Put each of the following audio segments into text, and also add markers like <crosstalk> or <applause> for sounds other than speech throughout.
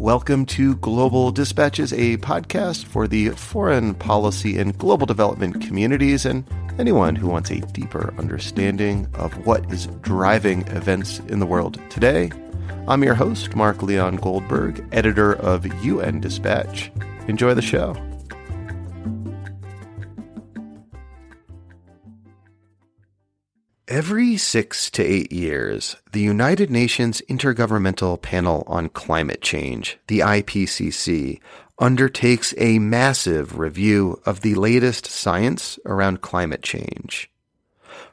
Welcome to Global Dispatches, a podcast for the foreign policy and global development communities and anyone who wants a deeper understanding of what is driving events in the world today. I'm your host, Mark Leon Goldberg, editor of UN Dispatch. Enjoy the show. Every six to eight years, the United Nations Intergovernmental Panel on Climate Change, the IPCC, undertakes a massive review of the latest science around climate change.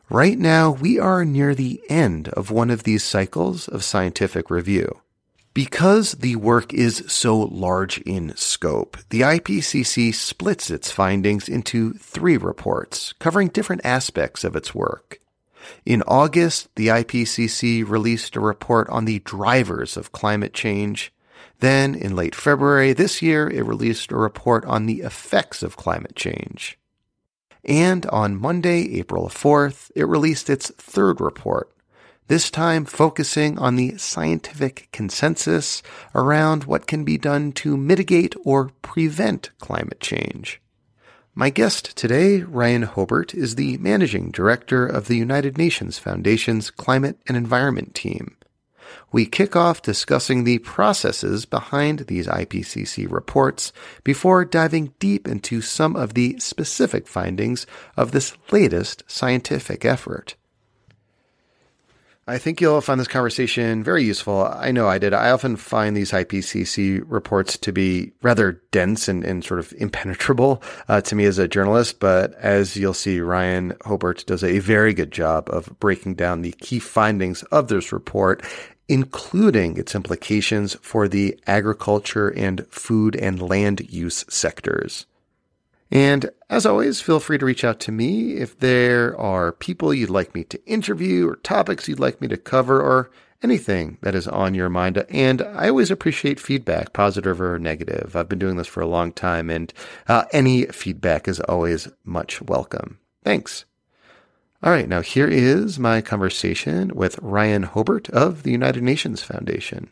Right now, we are near the end of one of these cycles of scientific review. Because the work is so large in scope, the IPCC splits its findings into three reports covering different aspects of its work. In August, the IPCC released a report on the drivers of climate change. Then, in late February this year, it released a report on the effects of climate change. And on Monday, April 4th, it released its third report, this time focusing on the scientific consensus around what can be done to mitigate or prevent climate change. My guest today, Ryan Hobert, is the managing director of the United Nations Foundation's Climate and Environment Team. We kick off discussing the processes behind these IPCC reports before diving deep into some of the specific findings of this latest scientific effort. I think you'll find this conversation very useful. I know I did. I often find these IPCC reports to be rather dense and, and sort of impenetrable uh, to me as a journalist. But as you'll see, Ryan Hobert does a very good job of breaking down the key findings of this report, including its implications for the agriculture and food and land use sectors. And as always, feel free to reach out to me if there are people you'd like me to interview or topics you'd like me to cover or anything that is on your mind. And I always appreciate feedback, positive or negative. I've been doing this for a long time, and uh, any feedback is always much welcome. Thanks. All right, now here is my conversation with Ryan Hobert of the United Nations Foundation.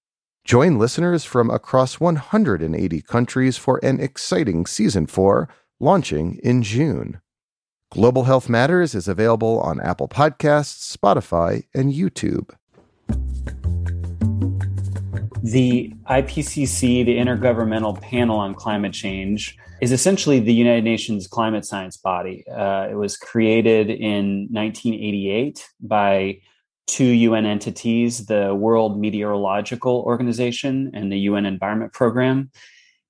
Join listeners from across 180 countries for an exciting season 4 launching in June. Global Health Matters is available on Apple Podcasts, Spotify, and YouTube. The IPCC, the Intergovernmental Panel on Climate Change, is essentially the United Nations climate science body. Uh, it was created in 1988 by two UN entities the World Meteorological Organization and the UN Environment Program.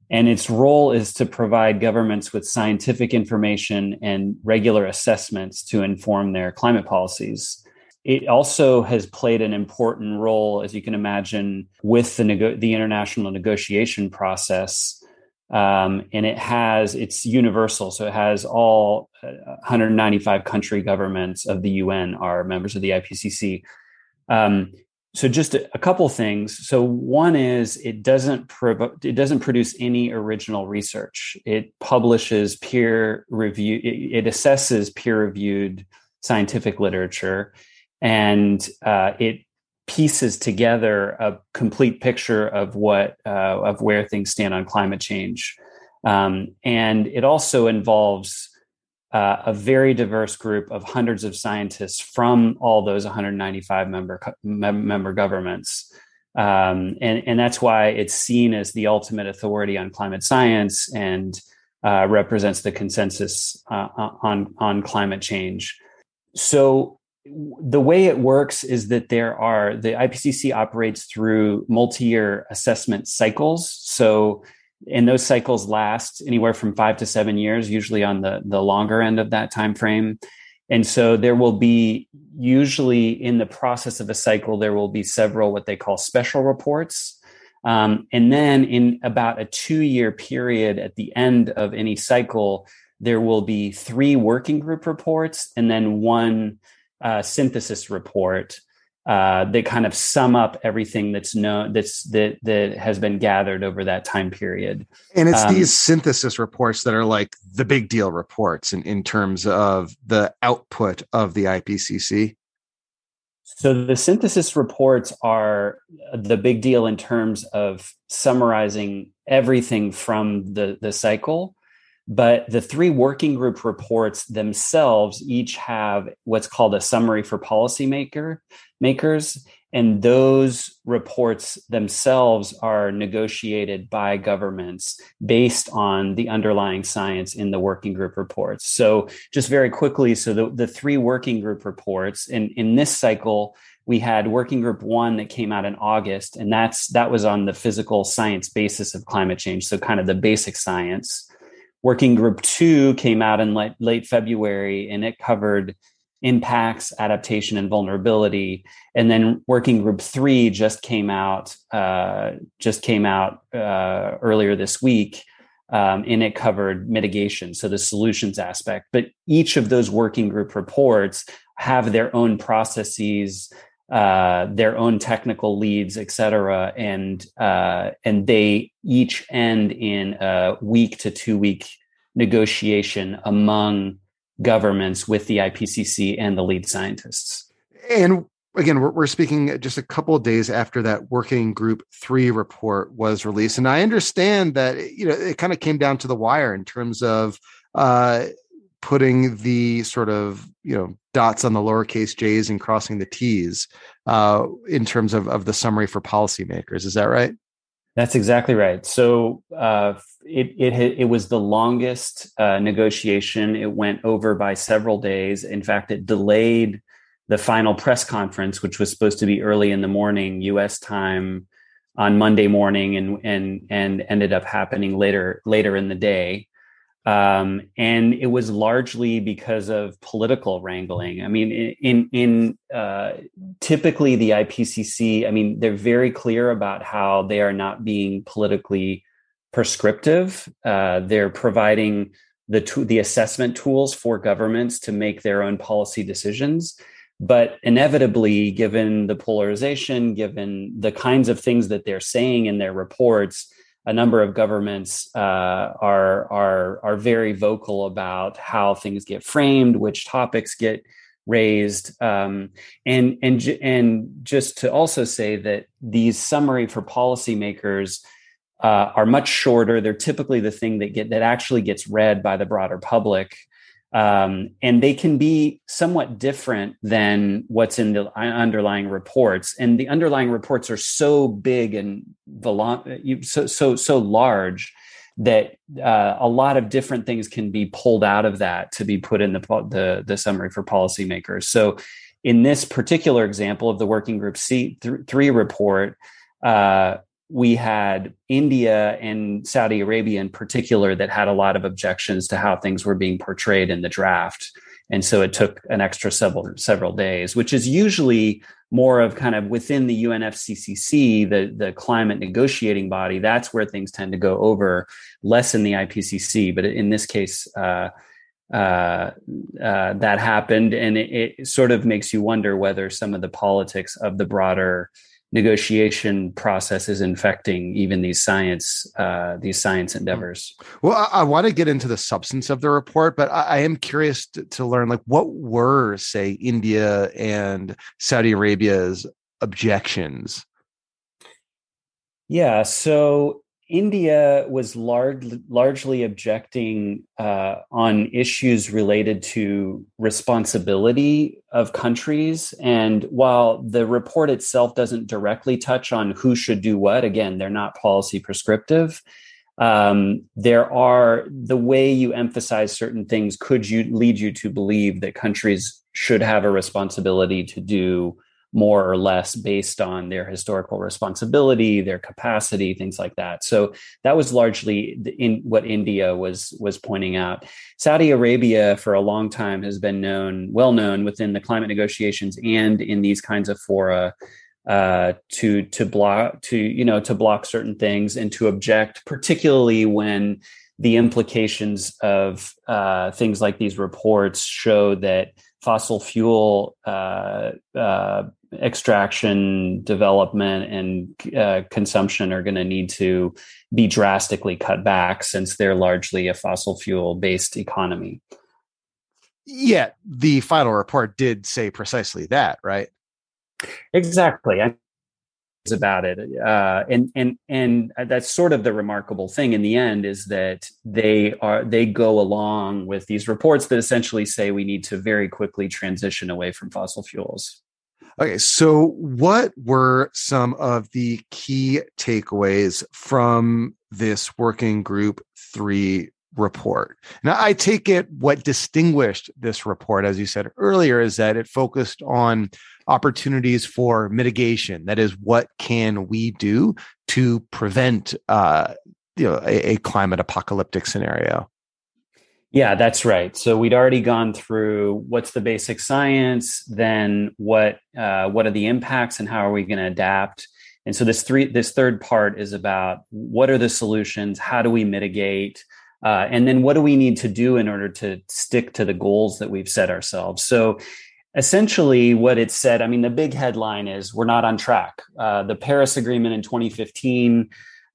And its role is to provide governments with scientific information and regular assessments to inform their climate policies. It also has played an important role, as you can imagine, with the, the international negotiation process um, and it has it's universal. So it has all 195 uh, country governments of the un are members of the ipcc um, so just a, a, couple things. So one is it doesn't it doesn't produce any original research. It publishes peer review it, it assesses peer reviewed scientific literature and uh, it pieces together a complete picture of what uh, of where things stand on climate change. Um, and it also involves uh, a very diverse group of hundreds of scientists from all those 195 member member governments. Um, and and that's why it's seen as the ultimate authority on climate science and uh, represents the consensus uh, on on climate change. So the way it works is that there are the IPCC operates through multi-year assessment cycles. So and those cycles last anywhere from five to seven years, usually on the the longer end of that time frame. And so there will be usually in the process of a cycle, there will be several what they call special reports. Um, and then in about a two year period at the end of any cycle, there will be three working group reports and then one uh, synthesis report uh, that kind of sum up everything that's known that's that that has been gathered over that time period. And it's um, these synthesis reports that are like the big deal reports in, in terms of the output of the IPCC. So the synthesis reports are the big deal in terms of summarizing everything from the, the cycle. But the three working group reports themselves each have what's called a summary for policymaker makers. And those reports themselves are negotiated by governments based on the underlying science in the working group reports. So, just very quickly, so the, the three working group reports in, in this cycle, we had working group one that came out in August, and that's that was on the physical science basis of climate change. So, kind of the basic science. Working group two came out in late, late February, and it covered impacts, adaptation, and vulnerability. And then working group three just came out uh, just came out uh, earlier this week, um, and it covered mitigation, so the solutions aspect. But each of those working group reports have their own processes. Uh, their own technical leads, et cetera, and uh, and they each end in a week to two week negotiation among governments with the IPCC and the lead scientists. And again, we're, we're speaking just a couple of days after that working group three report was released. And I understand that, you know, it kind of came down to the wire in terms of uh, putting the sort of, you know, dots on the lowercase j's and crossing the t's uh, in terms of, of the summary for policymakers. Is that right? That's exactly right. So uh, it it it was the longest uh, negotiation. It went over by several days. In fact, it delayed the final press conference, which was supposed to be early in the morning U.S. time on Monday morning, and and and ended up happening later later in the day. Um, and it was largely because of political wrangling. I mean, in in uh, typically the IPCC, I mean, they're very clear about how they are not being politically prescriptive. Uh, they're providing the to- the assessment tools for governments to make their own policy decisions. But inevitably, given the polarization, given the kinds of things that they're saying in their reports, a number of governments uh, are are are very vocal about how things get framed, which topics get raised, um, and and and just to also say that these summary for policymakers uh, are much shorter. They're typically the thing that get that actually gets read by the broader public um, and they can be somewhat different than what's in the underlying reports. And the underlying reports are so big and so so so large that uh, a lot of different things can be pulled out of that to be put in the the, the summary for policymakers. So in this particular example of the working group C three report, uh, we had India and Saudi Arabia in particular that had a lot of objections to how things were being portrayed in the draft. And so it took an extra several several days, which is usually more of kind of within the UNFCCC, the, the climate negotiating body. That's where things tend to go over, less in the IPCC. But in this case, uh, uh, uh, that happened, and it, it, sort of makes you wonder whether some of the politics of the broader negotiation process is infecting even these science uh, these science endeavors. Well, I, I, want to get into the substance of the report, but I, I am curious to, to, learn like what were say India and Saudi Arabia's objections. Yeah, so India was large, largely objecting uh, on issues related to responsibility of countries. And while the report itself doesn't directly touch on who should do what, again, they're not policy prescriptive. Um, there are the way you emphasize certain things could you lead you to believe that countries should have a responsibility to do more or less based on their historical responsibility, their capacity, things like that. So that was largely in what India was was pointing out. Saudi Arabia, for a long time, has been known, well known within the climate negotiations and in these kinds of fora. uh, to to block to you know to block certain things and to object, particularly when the implications of uh, things like these reports show that fossil fuel uh, uh, extraction, development, and uh, consumption are going to need to be drastically cut back since they're largely a fossil fuel based economy. Yeah, the final report did say precisely that, right? Exactly. I about it uh, and and and that's sort of the remarkable thing in the end is that they are they go along with these reports that essentially say we need to very quickly transition away from fossil fuels. Okay so what were some of the key takeaways from this working group 3 report. Now, I take it what distinguished this report, as you said earlier, is that it focused on opportunities for mitigation. That is, what can we do to prevent, uh, you know, a, a climate apocalyptic scenario? Yeah, that's right. So we'd already gone through what's the basic science, then what uh, what are the impacts, and how are we going to adapt. And so this three this third part is about what are the solutions, how do we mitigate, uh, and then what do we need to do in order to stick to the goals that we've set ourselves? So essentially what it said, I mean, the big headline is we're not on track. Uh, the Paris Agreement in 2015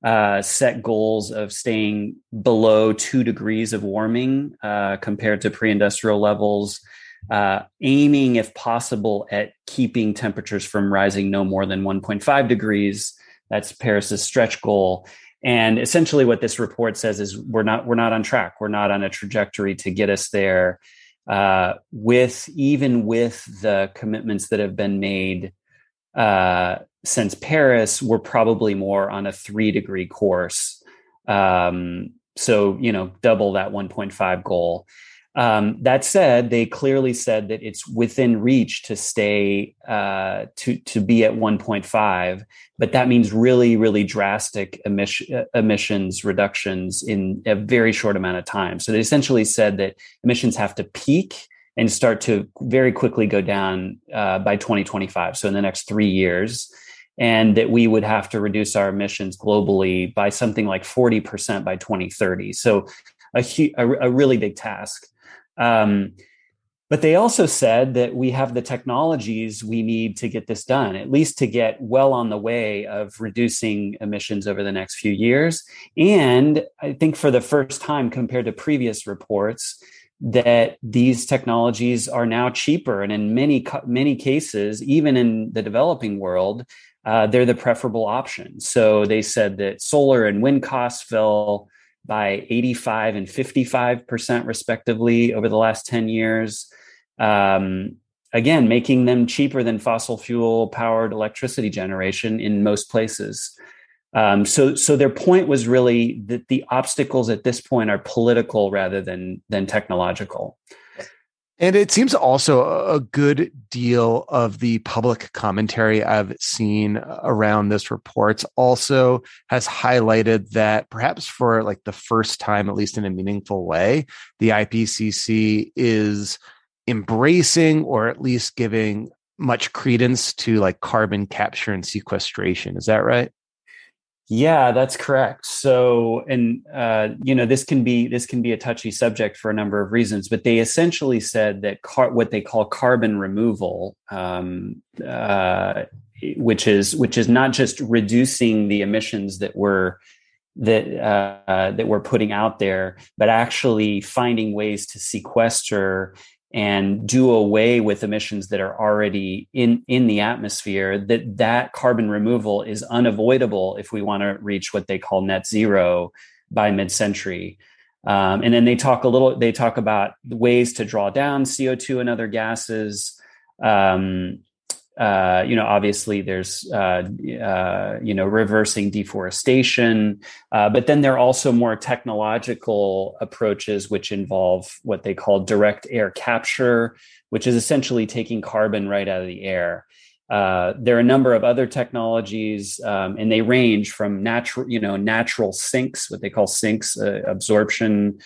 uh, set goals of staying below two degrees of warming uh, compared to pre industrial levels. Uh, aiming, if possible, at keeping temperatures from rising no more than 1.5 degrees. That's Paris's stretch goal. And essentially, what this report says is we're not we're not on track. We're not on a trajectory to get us there. Uh, with even with the commitments that have been made uh, since Paris, we're probably more on a three degree course. Um, so you know, double that 1.5 goal. Um, that said, they clearly said that it's within reach to stay uh, to to be at 1.5, but that means really, really drastic emission, emissions reductions in a very short amount of time. So they essentially said that emissions have to peak and start to very quickly go down uh, by 2025. So in the next three years, and that we would have to reduce our emissions globally by something like 40% by 2030. So a, a, a really big task. Um, but they also said that we have the technologies we need to get this done, at least to get well on the way of reducing emissions over the next few years. And I think for the first time compared to previous reports, that these technologies are now cheaper. And in many, many cases, even in the developing world, uh, they're the preferable option. So they said that solar and wind costs fell by 85 and 55% respectively over the last 10 years. Um, again, making them cheaper than fossil fuel powered electricity generation in most places. Um, so, so their point was really that the obstacles at this point are political rather than than technological. And it seems also a good deal of the public commentary I've seen uh, around this report also has highlighted that perhaps for like the first time, at least in a meaningful way, the IPCC is embracing or at least giving much credence to like carbon capture and sequestration. Is that right? Yeah, that's correct. So, and uh, you know, this can be this can be a touchy subject for a number of reasons, but they essentially said that car- what they call carbon removal, um, uh, which is which is not just reducing the emissions that we're that uh, that we're putting out there, but actually finding ways to sequester and do away with emissions that are already in in the atmosphere that that carbon removal is unavoidable if we want to reach what they call net zero by mid-century. Um, and then they talk a little they talk about ways to draw down co2 and other gases. Um, uh, you know, obviously there's, uh, uh, you know, reversing deforestation, uh, but then there are also more technological approaches which involve what they call direct air capture, which is essentially taking carbon right out of the air. Uh, there are a number of other technologies, um, and they range from natural, you know, natural sinks, what they call sinks, uh, absorption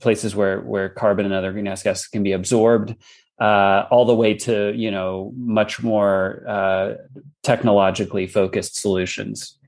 places where where carbon and other greenhouse gases can be absorbed, uh, all the way to you know much more uh, technologically focused solutions.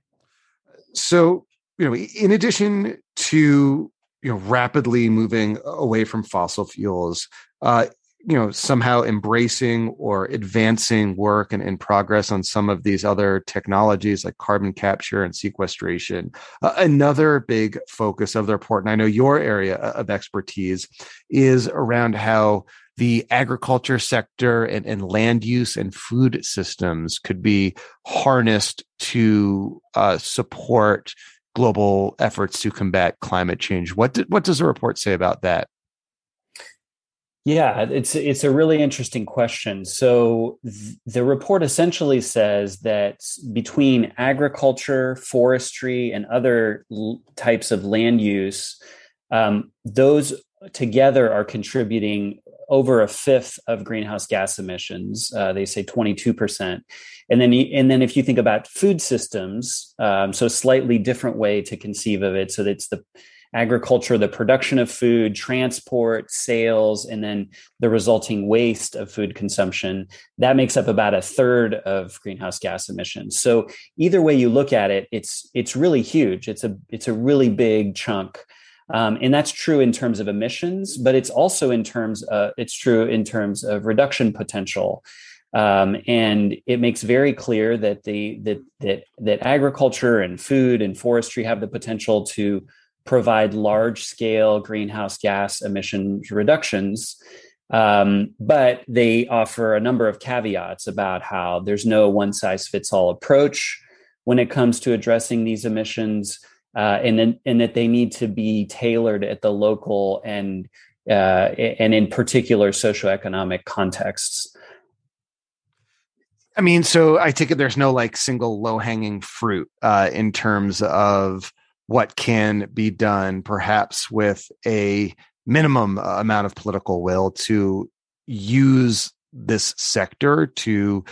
So you know, in addition to you know rapidly moving away from fossil fuels, uh, you know somehow embracing or advancing work and, progress on some of these other technologies like carbon capture and sequestration uh, another big focus of the report and i know your area of expertise is around how the agriculture sector and, and land use and food systems could be harnessed to uh, support global efforts to combat climate change what, did, what does the report say about that yeah, it's it's a really interesting question. So th- the report essentially says that between agriculture, forestry, and other l- types of land use, um, those together are contributing over a fifth of greenhouse gas emissions. Uh, they say twenty two percent, and then and then if you think about food systems, um, so slightly different way to conceive of it. So it's the agriculture, the production of food, transport, sales, and then the resulting waste of food consumption, that makes up about a third of greenhouse gas emissions. So either way you look at it, it's it's really huge. It's a it's a really big chunk. Um, and that's true in terms of emissions, but it's also in terms of, it's true in terms of reduction potential. Um, and it makes very clear that the that that that agriculture and food and forestry have the potential to provide large scale greenhouse gas emissions reductions. Um, but they offer a number of caveats about how there's no one size fits all approach when it comes to addressing these emissions, uh, and, then, and that they need to be tailored at the local and uh, and in particular socioeconomic contexts. I mean, so I take it there's no like single low hanging fruit uh, in terms of what can be done, perhaps with a minimum uh, amount of political will to use this sector to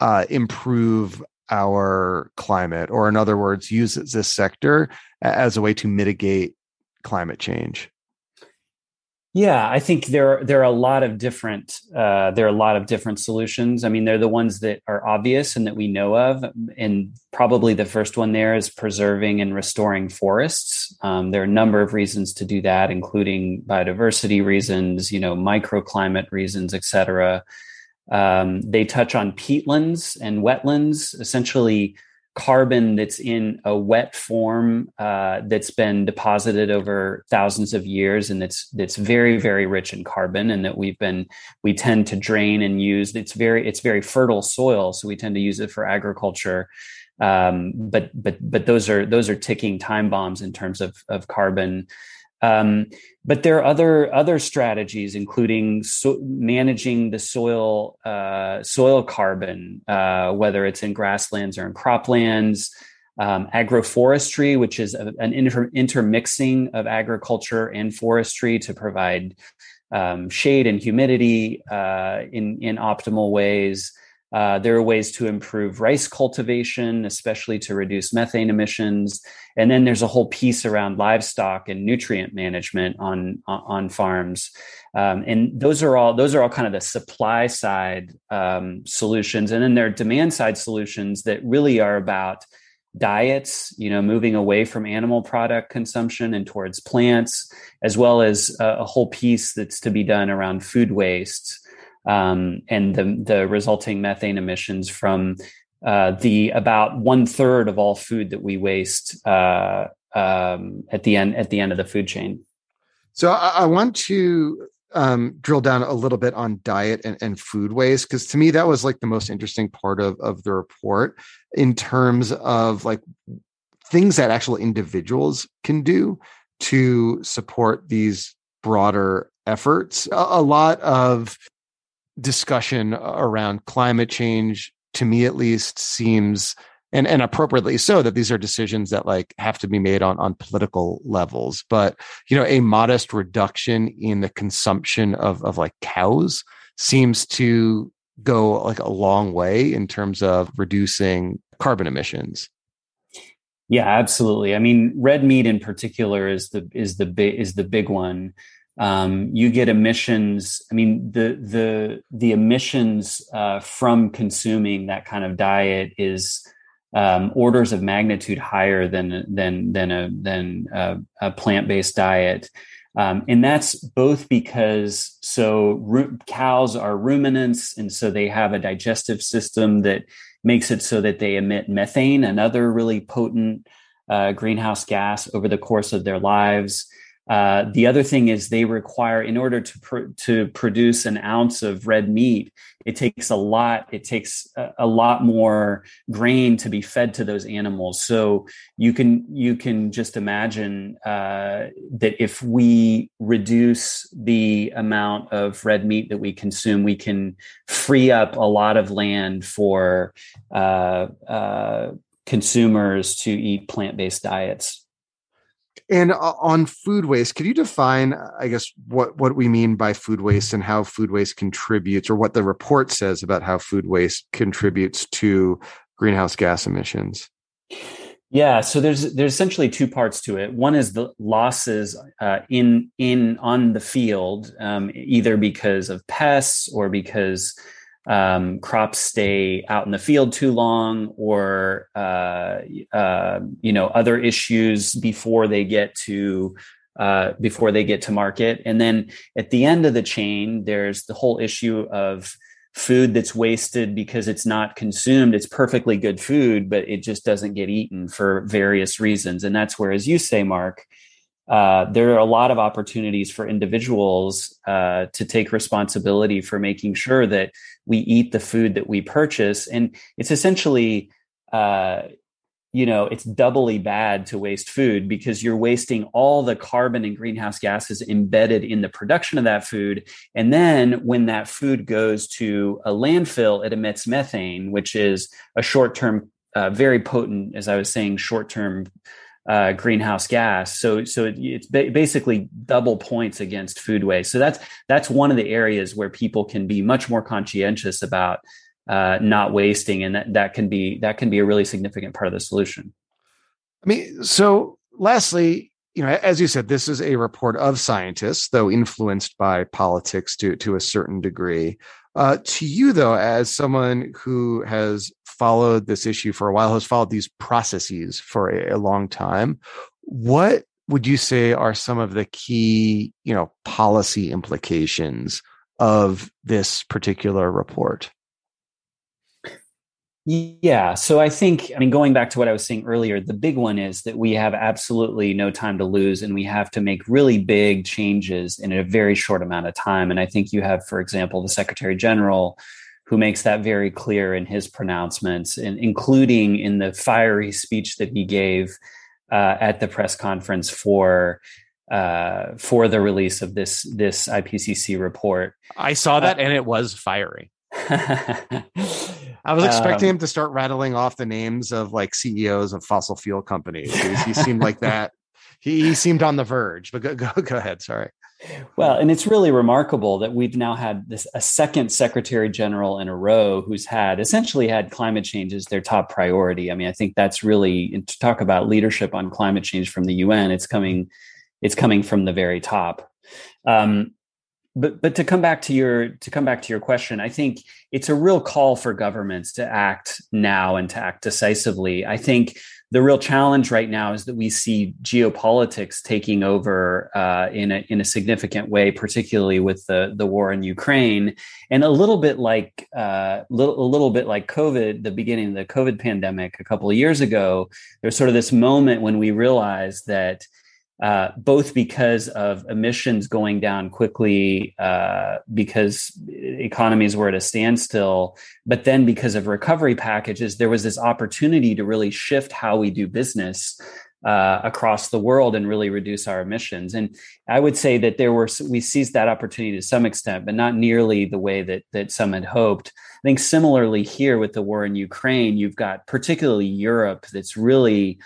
uh, improve our climate, or in other words, use this sector as a way to mitigate climate change. Yeah, I think there there are a lot of different uh, there are a lot of different solutions. I mean, they're the ones that are obvious and that we know of, and probably the first one there is preserving and restoring forests. Um, there are a number of reasons to do that, including biodiversity reasons, you know, microclimate reasons, etc. Um, they touch on peatlands and wetlands, essentially carbon that's in a wet form uh, that's been deposited over thousands of years and that's that's very very rich in carbon and that we've been we tend to drain and use. It's very it's very fertile soil so we tend to use it for agriculture. Um, but but but those are those are ticking time bombs in terms of of carbon um, but there are other other strategies, including so managing the soil uh, soil carbon, uh, whether it's in grasslands or in croplands. Um, agroforestry, which is a, an inter- intermixing of agriculture and forestry to provide um, shade and humidity uh, in in optimal ways. Uh, there are ways to improve rice cultivation, especially to reduce methane emissions. And then there's a whole piece around livestock and nutrient management on on farms. Um, and those are all those are all kind of the supply side um, solutions. And then there are demand side solutions that really are about diets, you know, moving away from animal product consumption and towards plants, as well as a, a whole piece that's to be done around food waste um, and the, the resulting methane emissions from uh, the about one third of all food that we waste uh, um, at the end at the end of the food chain. So I, I want to um, drill down a little bit on diet and, and food waste because to me that was like the most interesting part of of the report in terms of like things that actual individuals can do to support these broader efforts. A, a lot of discussion uh, around climate change to me at least seems and and appropriately so that these are decisions that like have to be made on on political levels. But you know a modest reduction in the consumption of of like cows seems to go like a long way in terms of reducing carbon emissions. Yeah absolutely. I mean red meat in particular is the is the big is the big one um, you get emissions. I mean, the the the emissions uh, from consuming that kind of diet is um, orders of magnitude higher than than than a than a, a plant based diet. Um, and that's both because so ru- cows are ruminants, and so they have a digestive system that makes it so that they emit methane, another really potent uh, greenhouse gas, over the course of their lives. Uh, the other thing is they require, in order to pr- to produce an ounce of red meat, it takes a lot. It takes a, a, lot more grain to be fed to those animals. So you can you can just imagine uh, that if we reduce the amount of red meat that we consume, we can free up a lot of land for uh, uh, consumers to eat plant based diets. And uh, on food waste, could you define, I guess, what, what we mean by food waste and how food waste contributes, or what the report says about how food waste contributes to greenhouse gas emissions? Yeah, so there's there's essentially two parts to it. One is the losses uh, in in on the field, um, either because of pests or because um, crops stay out in the field too long or uh, uh, you know other issues before they get to uh, before they get to market. And then at the end of the chain there's the whole issue of food that's wasted because it's not consumed. It's perfectly good food but it just doesn't get eaten for various reasons. And that's where as you say mark uh, there are a lot of opportunities for individuals uh, to take responsibility for making sure that we eat the food that we purchase. And it's essentially, uh, you know, it's doubly bad to waste food because you're wasting all the carbon and greenhouse gases embedded in the production of that food. And then when that food goes to a landfill, it emits methane, which is a short term, uh, very potent, as I was saying, short term uh, greenhouse gas. So so it, it's ba- basically double points against food waste. So that's that's one of the areas where people can be much more conscientious about uh, not wasting, and that that can be that can be a really significant part of the solution. I mean, so lastly, you know, as you said, this is a report of scientists, though influenced by politics to to a certain degree. Uh, to you, though, as someone who has followed this issue for a while, has followed these processes for a, a long time. What would you say are some of the key, you know, policy implications of this particular report? Yeah. So I think, I mean, going back to what I was saying earlier, the big one is that we have absolutely no time to lose and we have to make really big changes in a very short amount of time. And I think you have, for example, the Secretary General who makes that very clear in his pronouncements, and including in the fiery speech that he gave uh, at the press conference for uh, for the release of this this IPCC report. I saw that, uh, and it was fiery. <laughs> I was expecting um, him to start rattling off the names of like CEOs of fossil fuel companies. He, he seemed like <laughs> that. He, he, seemed on the verge. But go, <laughs> go, go ahead. Sorry. Well, and it's really remarkable that we've now had this a second secretary general in a row who's had essentially had climate change as their top priority. I mean, I think that's really to talk about leadership on climate change from the UN. It's coming, it's coming from the very top. Um, but but to come back to your to come back to your question, I think it's a real call for governments to act now and to act decisively. I think the real challenge right now is that we see geopolitics taking over uh, in a in a significant way, particularly with the the war in Ukraine, and a little bit like uh, little, a little bit like COVID, the beginning of the COVID pandemic a couple of years ago. There's sort of this moment when we realized that uh, both because of emissions going down quickly uh, because economies were at a standstill, but then because of recovery packages, there was this opportunity to really shift how we do business uh, across the world and really reduce our emissions. And I would say that there were we seized that opportunity to some extent, but not nearly the way that that some had hoped. I think similarly here with the war in Ukraine, you've got particularly Europe that's really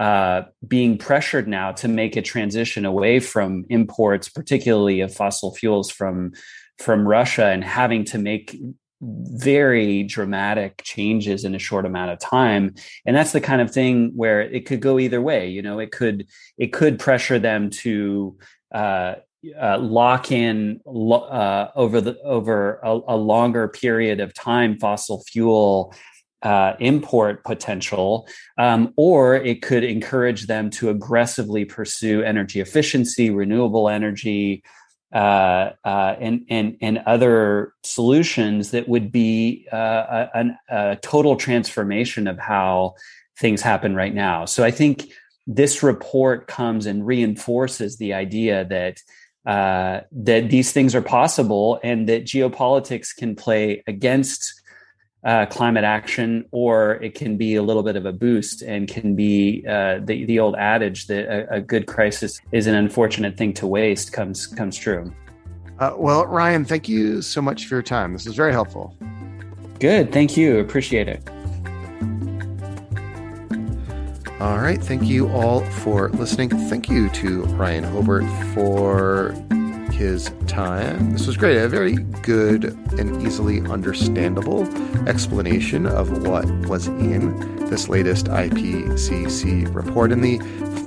uh, being pressured now to make a transition away from imports, particularly of fossil fuels from from Russia, and having to make very dramatic changes in a short amount of time. And that's the kind of thing where it could go either way you know it could it could pressure them to uh, uh, lock in uh, over the over a, a, longer period of time fossil fuel uh, import potential, um, or it could encourage them to aggressively pursue energy efficiency, renewable energy, uh, uh, and and and other solutions that would be uh, a, a, total transformation of how things happen right now. So I think this report comes and reinforces the idea that uh, that these things are possible and that geopolitics can play against uh, climate action, or it can be a little bit of a boost and can be uh, the the old adage that a, a, good crisis is an unfortunate thing to waste comes comes true. Uh, well, Ryan, thank you so much for your time. This is very helpful. Good, thank you. Appreciate it. All right, thank you all for listening. Thank you to Ryan Hobert for his time. This was great. A very good and easily understandable explanation of what was in this latest IPCC report. And the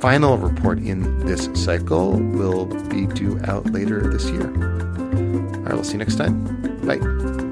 final report in this cycle will be due out later this year. All right, we'll see you next time. Bye.